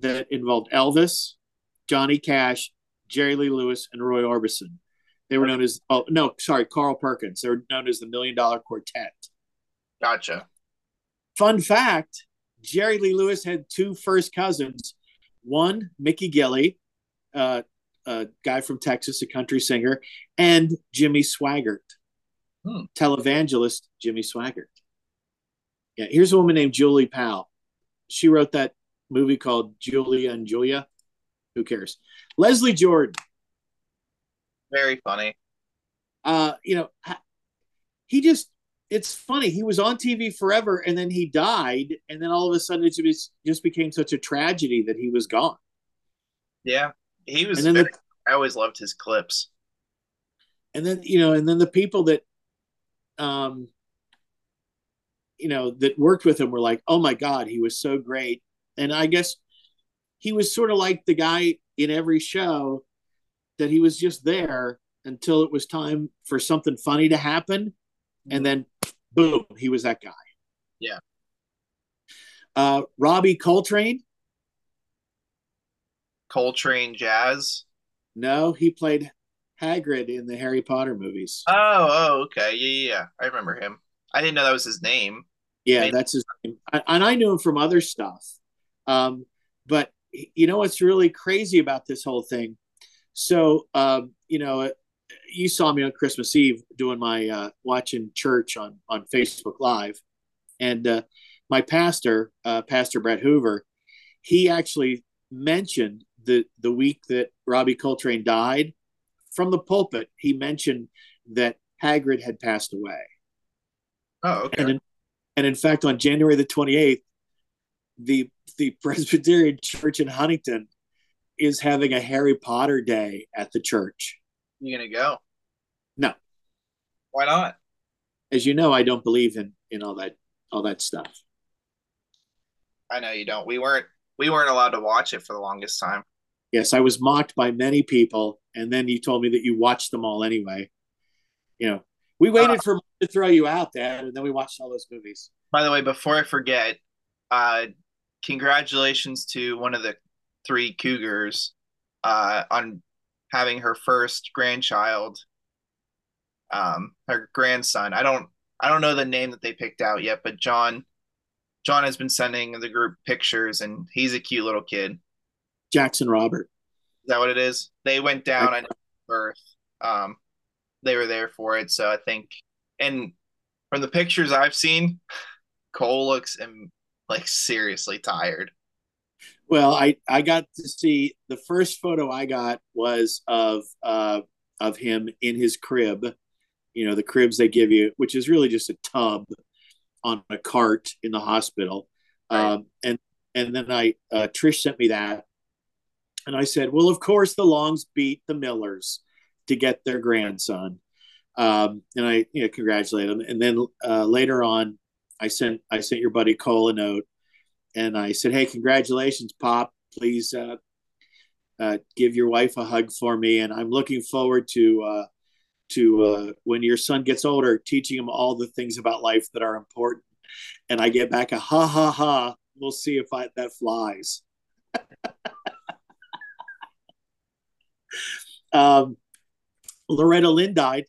that involved Elvis, Johnny Cash, Jerry Lee Lewis, and Roy Orbison. They were known as oh no, sorry, Carl Perkins. They were known as the Million Dollar Quartet. Gotcha. Fun fact: Jerry Lee Lewis had two first cousins. One, Mickey Gilley, uh, a guy from Texas, a country singer, and Jimmy Swaggart, Hmm. televangelist Jimmy Swaggart. Yeah, here's a woman named Julie Powell. She wrote that movie called Julia and Julia. Who cares? Leslie Jordan. Very funny. uh, you know, he just, it's funny. He was on TV forever and then he died. And then all of a sudden it just, just became such a tragedy that he was gone. Yeah, he was. And very, the, I always loved his clips. and then, you know, and then the people that, um, you know, that worked with him were like, oh my God, he was so great. And I guess he was sort of like the guy in every show that he was just there until it was time for something funny to happen. And then boom, he was that guy. Yeah. Uh, Robbie Coltrane. Coltrane Jazz. No, he played Hagrid in the Harry Potter movies. Oh, oh, okay. Yeah, yeah, yeah. I remember him. I didn't know that was his name. yeah, Maybe. that's his name. I- And I knew him from other stuff. Um, but you know what's really crazy about this whole thing? So, um, you know, you saw me on Christmas Eve doing my uh, watching church on on Facebook Live, and uh, my pastor, uh, Pastor Brett Hoover, he actually mentioned the the week that Robbie Coltrane died from the pulpit. He mentioned that Hagrid had passed away. Oh, okay. And in, and in fact, on January the 28th, the the Presbyterian Church in Huntingdon is having a Harry Potter day at the church. you gonna go? No. Why not? As you know, I don't believe in in all that all that stuff. I know you don't. We weren't we weren't allowed to watch it for the longest time. Yes, I was mocked by many people, and then you told me that you watched them all anyway. You know, we waited uh, for to throw you out, Dad, and then we watched all those movies. By the way, before I forget, uh, congratulations to one of the three cougars uh, on having her first grandchild, um, her grandson. I don't I don't know the name that they picked out yet, but John John has been sending the group pictures, and he's a cute little kid. Jackson Robert. Is that what it is? They went down at birth. Um, they were there for it, so I think. And from the pictures I've seen, Cole looks and like seriously tired. Well, I I got to see the first photo I got was of uh of him in his crib, you know, the cribs they give you, which is really just a tub on a cart in the hospital. Right. Um, and and then I uh, Trish sent me that, and I said, well, of course the Longs beat the Millers to get their grandson, um, and I you know congratulate them. And then uh, later on, I sent I sent your buddy Cole a note, and I said, hey, congratulations, Pop. Please uh, uh, give your wife a hug for me, and I'm looking forward to uh, to uh, when your son gets older, teaching him all the things about life that are important. And I get back a ha ha ha. We'll see if I, that flies. um, Loretta Lynn died.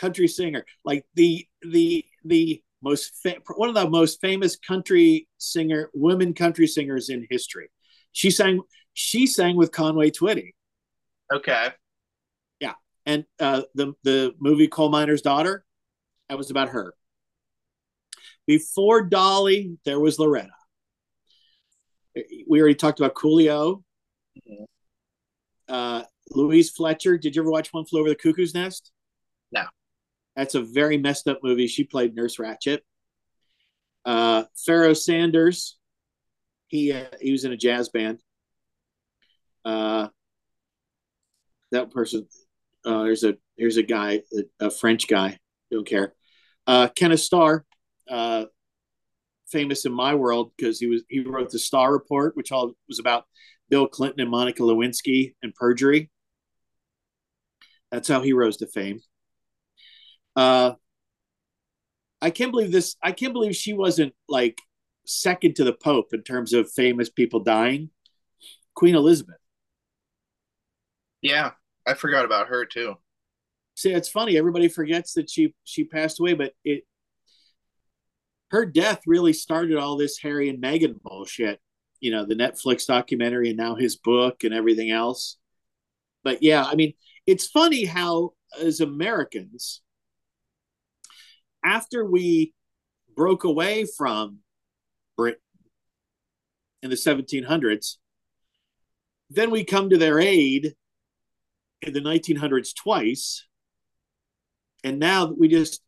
Country singer, like the the the most fa- one of the most famous country singer women country singers in history. She sang she sang with Conway Twitty. Okay Yeah, and uh, the the movie Coal Miner's Daughter, that was about her. Before Dolly, there was Loretta. We already talked about Coolio. Mm-hmm. Uh, Louise Fletcher. Did you ever watch One Flew Over the Cuckoo's Nest? That's a very messed up movie. She played Nurse Ratched. Uh, Pharoah Sanders. He uh, he was in a jazz band. Uh, that person uh, there's a there's a guy, a, a French guy, don't care. Uh, Kenneth Starr, uh, famous in my world because he was he wrote the Starr Report, which all was about Bill Clinton and Monica Lewinsky and perjury. That's how he rose to fame. Uh, I can't believe this. I can't believe she wasn't like second to the Pope in terms of famous people dying. Queen Elizabeth. Yeah, I forgot about her too. See, it's funny. Everybody forgets that she she passed away, but it her death really started all this Harry and Meghan bullshit. You know, the Netflix documentary and now his book and everything else. But yeah, I mean, it's funny how as Americans, after we broke away from Britain in the 1700s, then we come to their aid in the 1900s twice. And now we just,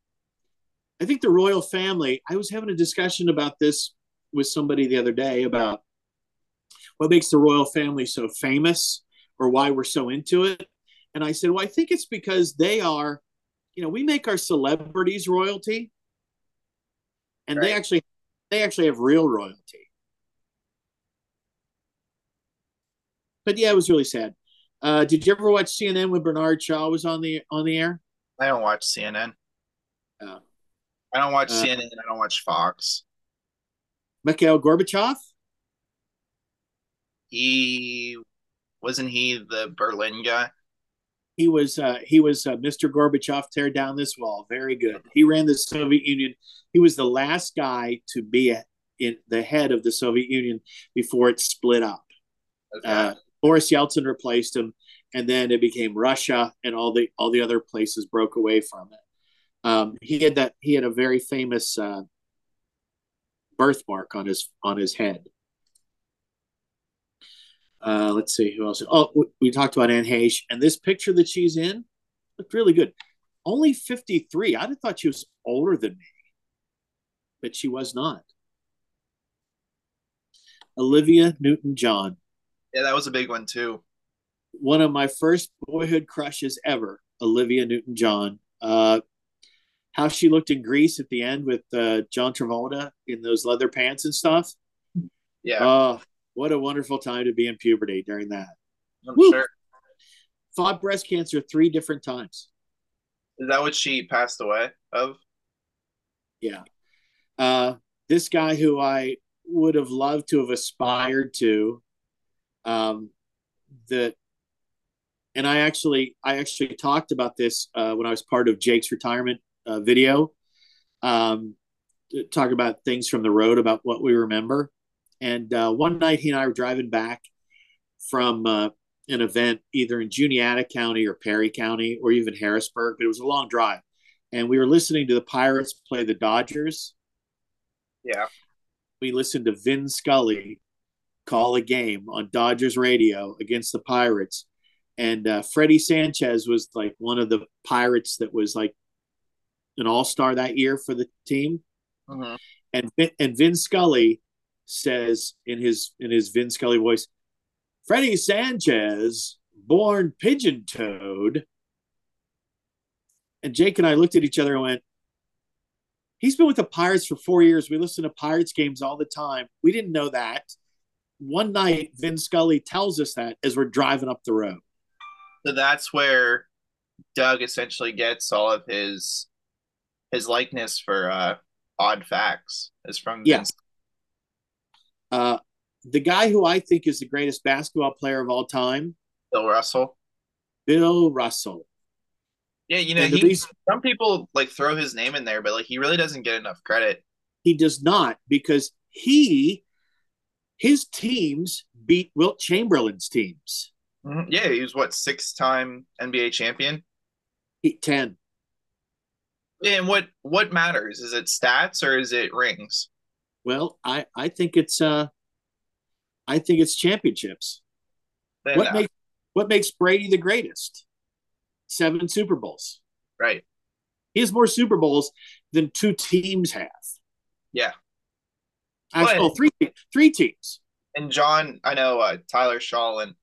I think the royal family, I was having a discussion about this with somebody the other day about what makes the royal family so famous or why we're so into it. And I said, well, I think it's because they are, you know, we make our celebrities royalty and right. they actually they actually have real royalty. But yeah, it was really sad. Uh, did you ever watch CNN when Bernard Shaw was on the on the air? I don't watch CNN. Oh. I don't watch uh, CNN. I don't watch Fox. Mikhail Gorbachev. He wasn't he the Berlin guy. He was uh, he was uh, Mr. Gorbachev. Tear down this wall. Very good. He ran the Soviet Union. He was the last guy to be a, in the head of the Soviet Union before it split up. Okay. Uh, Boris Yeltsin replaced him, and then it became Russia, and all the all the other places broke away from it. Um, he had that he had a very famous uh, birthmark on his on his head. Uh, let's see who else. Oh, we talked about Anne Heche, and this picture that she's in looked really good. Only fifty three. I'd have thought she was older than me, but she was not. Olivia Newton John. Yeah, that was a big one too. One of my first boyhood crushes ever, Olivia Newton John. Uh, how she looked in Grease at the end with uh, John Travolta in those leather pants and stuff. Yeah. Oh, what a wonderful time to be in puberty during that. I'm Woo. sure. Fought breast cancer three different times. Is that what she passed away of? Yeah. Uh, this guy who I would have loved to have aspired to, um, that, and I actually, I actually talked about this uh, when I was part of Jake's retirement uh, video, um, talk about things from the road about what we remember. And uh, one night he and I were driving back from uh, an event either in Juniata County or Perry County or even Harrisburg, but it was a long drive. And we were listening to the Pirates play the Dodgers. Yeah. We listened to Vin Scully call a game on Dodgers radio against the Pirates. And uh, Freddie Sanchez was like one of the Pirates that was like an all star that year for the team. Mm-hmm. And and Vin Scully says in his in his Vin Scully voice, Freddie Sanchez, born pigeon toed. And Jake and I looked at each other and went, He's been with the Pirates for four years. We listen to Pirates games all the time. We didn't know that. One night, Vin Scully tells us that as we're driving up the road. So that's where Doug essentially gets all of his his likeness for uh odd facts is from Yeah. Vince. Uh, the guy who I think is the greatest basketball player of all time, Bill Russell. Bill Russell. Yeah, you know, he reason- some people like throw his name in there, but like he really doesn't get enough credit. He does not because he, his teams beat Wilt Chamberlain's teams. Mhm. Yeah, he was what six time NBA champion. He, 10. And what what matters? Is it stats or is it rings? Well, I, I think it's uh I think it's championships. What makes what makes Brady the greatest? Seven Super Bowls. right? He has more Super Bowls than two teams have. Yeah. But- oh, three three teams. And John, I know uh, Tyler Shaw and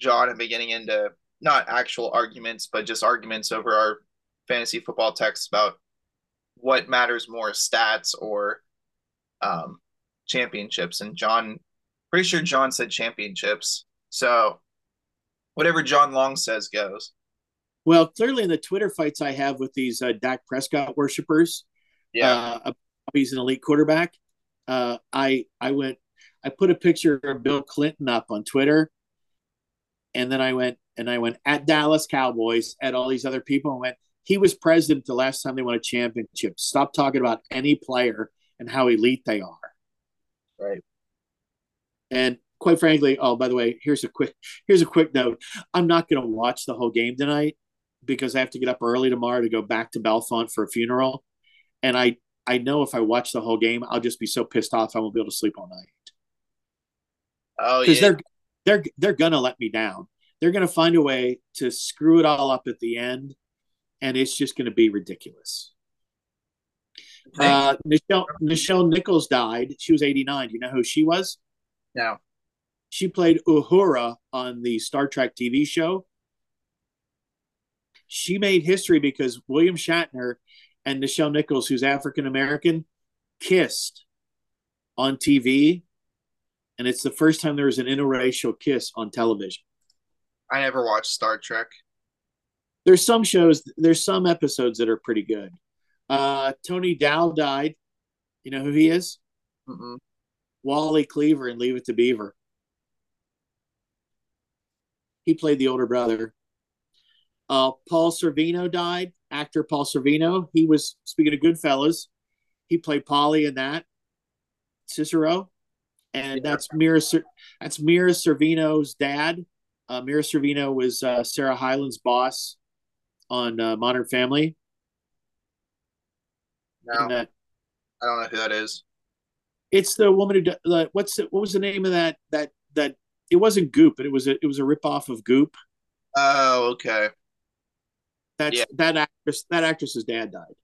John have been getting into not actual arguments, but just arguments over our fantasy football texts about what matters more, stats or um, championships. And John, pretty sure John said championships. So whatever John Long says goes. Well, clearly in the Twitter fights I have with these uh, Dak Prescott worshippers, Yeah. uh, he's an elite quarterback. Uh, I I went I put a picture of Bill Clinton up on Twitter, and then I went and I went at Dallas Cowboys at all these other people and went. He was president the last time they won a championship. Stop talking about any player and how elite they are. right. And quite frankly, oh by the way, here's a quick here's a quick note. I'm not going to watch the whole game tonight because I have to get up early tomorrow to go back to Bellefonte for a funeral, and I I know if I watch the whole game, I'll just be so pissed off I won't be able to sleep all night Oh, because yeah. they're they're they're gonna let me down. They're gonna find a way to screw it all up at the end, and it's just gonna be ridiculous. Uh, Michelle Nichelle Nichols died. She was 89. You know who she was? no. She played Uhura on the Star Trek TV show. She made history because William Shatner and Michelle Nichols, who's African American, kissed on TV. And it's the first time there was an interracial kiss on television. I never watched Star Trek. There's some shows, there's some episodes that are pretty good. Uh, Tony Dow died. You know who he is? Mm-mm. Wally Cleaver and Leave It to Beaver. He played the older brother. Uh, Paul Sorvino died. Actor Paul Sorvino. He was speaking of Goodfellas. He played Paulie in that. Cicero, and Yeah. that's Mira. That's Mira Sorvino's dad. Uh, Mira Sorvino was uh, Sarah Hyland's boss on uh, Modern Family. No, uh, I don't know who that is. it's the woman who the, what's the, what was the name of that that that it wasn't Goop, but it was a it was a ripoff of Goop. Oh, okay. That's Yeah. that actress. That actress's dad died.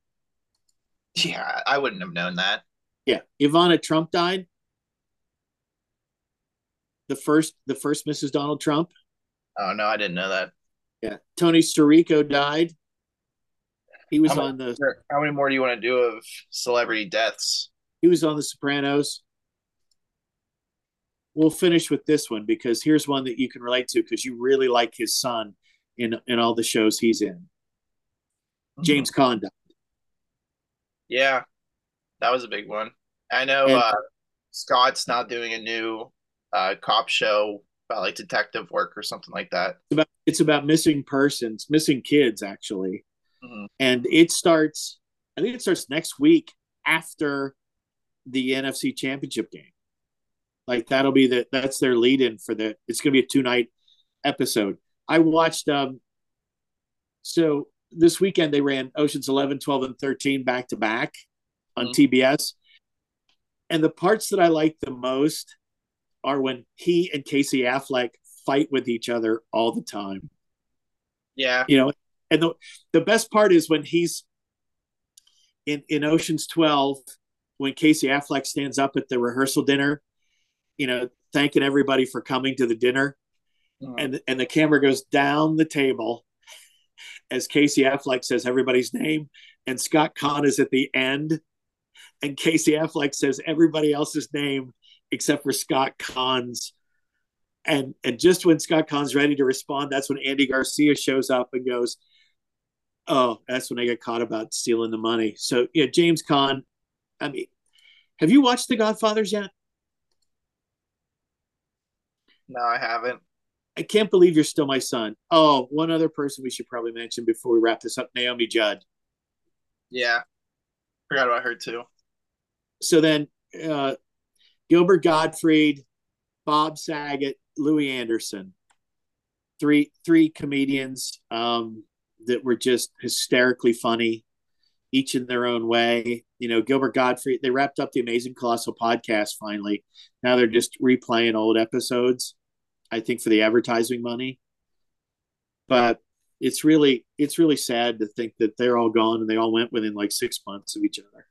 Yeah, I wouldn't have known that. Yeah, Ivana Trump died. The first, the first Mrs. Donald Trump. Oh no, I didn't know that. Yeah, Tony Sirico died. He was How on the How many more do you want to do of celebrity deaths? he was on the Sopranos. We'll finish with this one because here's one that you can relate to because you really like his son in in all the shows he's in. James Caan died. Yeah, that was a big one. I know And- uh, Scott's not doing a new uh, cop show about like detective work or something like that. It's about it's about missing persons, missing kids actually. Mhm. and it starts i think it starts next week after the nfc championship game. Like that'll be the that's their lead in for the it's going to be a two night episode. I watched um so this weekend they ran oceans 11 12 and 13 back to back on Mhm. tbs and the parts that i like the most are when he and casey affleck fight with each other all the time. Yeah, you know and the the best part is when he's in in oceans 12 when casey affleck stands up at the rehearsal dinner you know thanking everybody for coming to the dinner. Mhm. and and the camera goes down the table as casey affleck says everybody's name and scott caan is at the end. And casey affleck says everybody else's name except for scott caan's. And and just when Scott Caan's ready to respond, that's when Andy Garcia shows up and goes, "Oh, that's when I got caught about stealing the money." So yeah, James Caan. I mean, have you watched The Godfathers yet? no, I haven't. I can't believe you're still my son. Oh, one other person we should probably mention before we wrap this up: Naomi Judd. Yeah, forgot about her too. So then, uh, Gilbert Gottfried, Bob Saget, Louie Anderson, three three comedians um, that were just hysterically funny, each in their own way. You know, Gilbert Gottfried. They wrapped up the Amazing Colossal podcast finally. Now they're just replaying old episodes. I think for the advertising money, but it's really it's really sad to think that they're all gone and they all went within like six months of each other.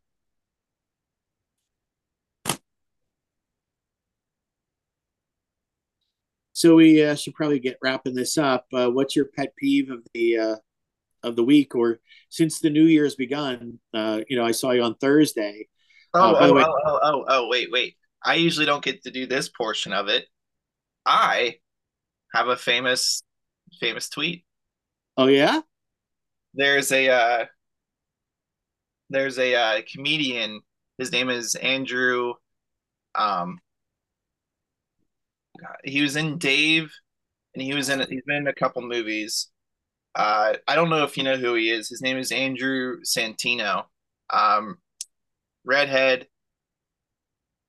So we uh, should probably get wrapping this up. Uh, what's your pet peeve of the uh, of the week, or since the new year's begun? Uh, you know, I saw you on Thursday. Oh, Uh, oh, way- oh, oh, oh, oh, wait, wait. I usually don't get to do this portion of it. I have a famous, famous tweet. Oh yeah, There's a, uh, there's a uh, comedian. His name is Andrew. Um, he was in Dave, and he was in. He's been in a couple movies. Uh, I don't know if you know who he is. His name is Andrew Santino. Um, redhead.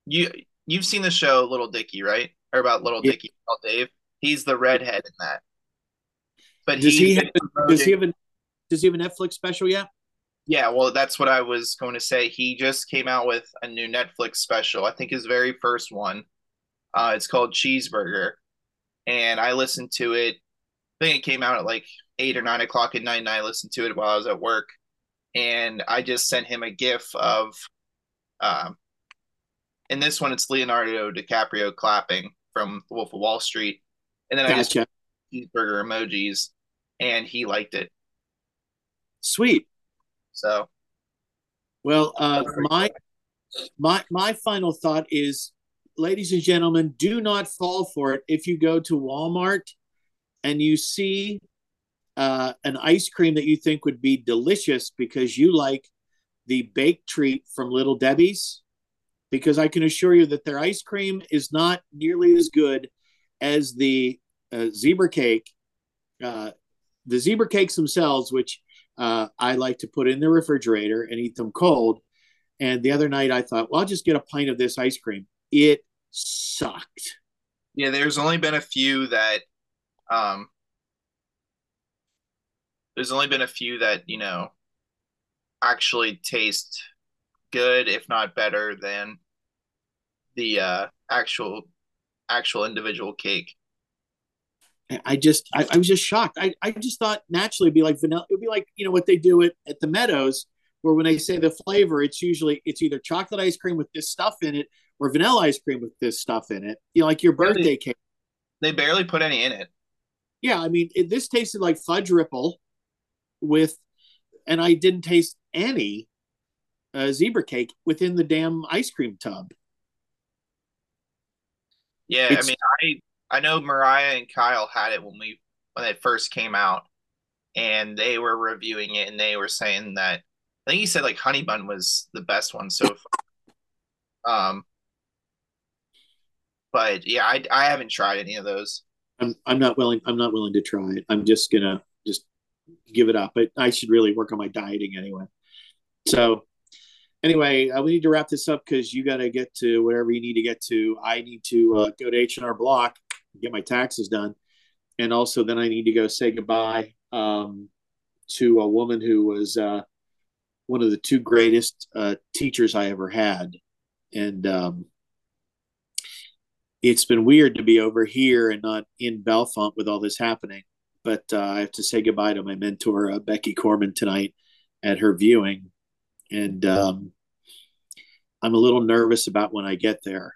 You you've seen the show Little Dicky, right? Or about Little Yeah. Dicky called Dave. He's the redhead in that. But does he have does he have a does he have a Netflix special yet? Yeah, well, that's what I was going to say. He just came out with a new Netflix special. I think his very first one. Uh, it's called Cheeseburger, and I listened to it. I think it came out at like eight or nine o'clock at night, and I listened to it while I was at work. And I just sent him a GIF of, um, in this one, it's Leonardo DiCaprio clapping from The Wolf of Wall Street, and then I just Gotcha. cheeseburger emojis, and he liked it. Sweet. So Well, uh, my my my final thought is, ladies and gentlemen, do not fall for it. If you go to Walmart and you see uh, an ice cream that you think would be delicious because you like the baked treat from Little Debbie's, because I can assure you that their ice cream is not nearly as good as the uh, zebra cake. Uh, the zebra cakes themselves, which uh, I like to put in the refrigerator and eat them cold. And the other night I thought, well, I'll just get a pint of this ice cream. It sucked. Yeah, there's only been a few that um there's only been a few that, you know, actually taste good, if not better than the uh actual actual individual cake. I just, I, I was just shocked. I, I just thought naturally it'd be like vanilla. It'd be like, you know, what they do at, at the Meadows, where when they say the flavor, it's usually, it's either chocolate ice cream with this stuff in it or vanilla ice cream with this stuff in it. You know, like your birthday cake. They barely put any in it. yeah, I mean, it, this tasted like fudge ripple with, and I didn't taste any uh, zebra cake within the damn ice cream tub. Yeah, It's- I mean, I I know Mariah and Kyle had it when we when it first came out, and they were reviewing it, and they were saying that I think he said like honey bun was the best one so far. Um, but yeah, I I haven't tried any of those. I'm I'm not willing. I'm not willing to try it. I'm just gonna give it up. But I should really work on my dieting anyway. So anyway, uh, we need to wrap this up because you got to get to wherever you need to get to. I need to uh, go to H and R Block get my taxes done, and also then I need to go say goodbye um, to a woman who was uh, one of the two greatest uh, teachers I ever had, and um, it's been weird to be over here and not in Bellefonte with all this happening. But uh, I have to say goodbye to my mentor uh, Becky Corman tonight at her viewing, and um, I'm a little nervous about when I get there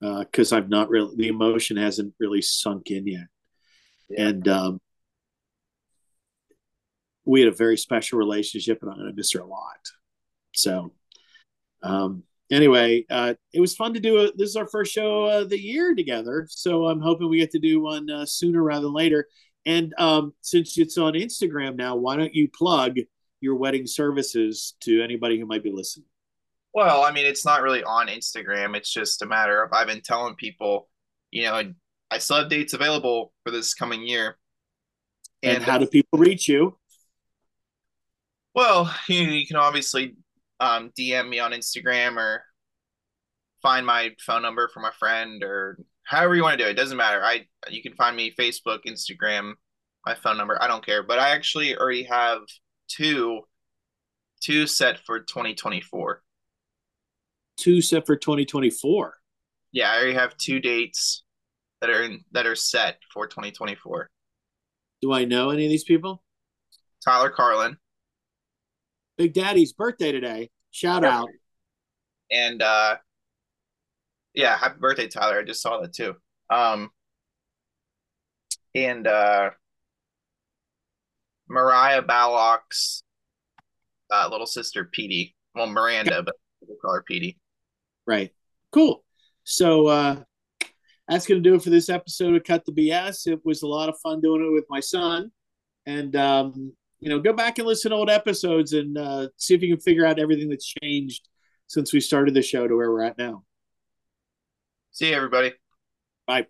because I've not really the emotion hasn't really sunk in yet, Yeah. and um, we had a very special relationship, and I'm going to miss her a lot. So, um, anyway, uh, it was fun to do. A, this is our first show of the year together, so I'm hoping we get to do one uh, sooner rather than later. And um, since it's on Instagram now, why don't you plug your wedding services to anybody who might be listening? Well, I mean, it's not really on Instagram. It's just a matter of I've been telling people, you know, I still have dates available for this coming year. And, how do people reach you? Well, you, you can obviously um, DM me on Instagram or find my phone number from a friend or however you want to do it. It doesn't matter. I you can find me Facebook, Instagram, my phone number. I don't care. But I actually already have two two set for 2024. Two set for 2024. Yeah, I already have two dates that are in, that are set for 2024. Do I know any of these people? Tyler Carlin Big Daddy's birthday today. Shout out. and uh yeah, happy birthday, Tyler. I just saw that too. Um and uh Mariah Ballock's uh, little sister Petey. Well, Miranda, but we'll call her Petey. Right. Cool. So uh that's gonna do it for this episode of Cut the BS. It was a lot of fun doing it with my son. And um, you know, go back and listen to old episodes and uh see if you can figure out everything that's changed since we started the show to where we're at now. See you, everybody. Bye.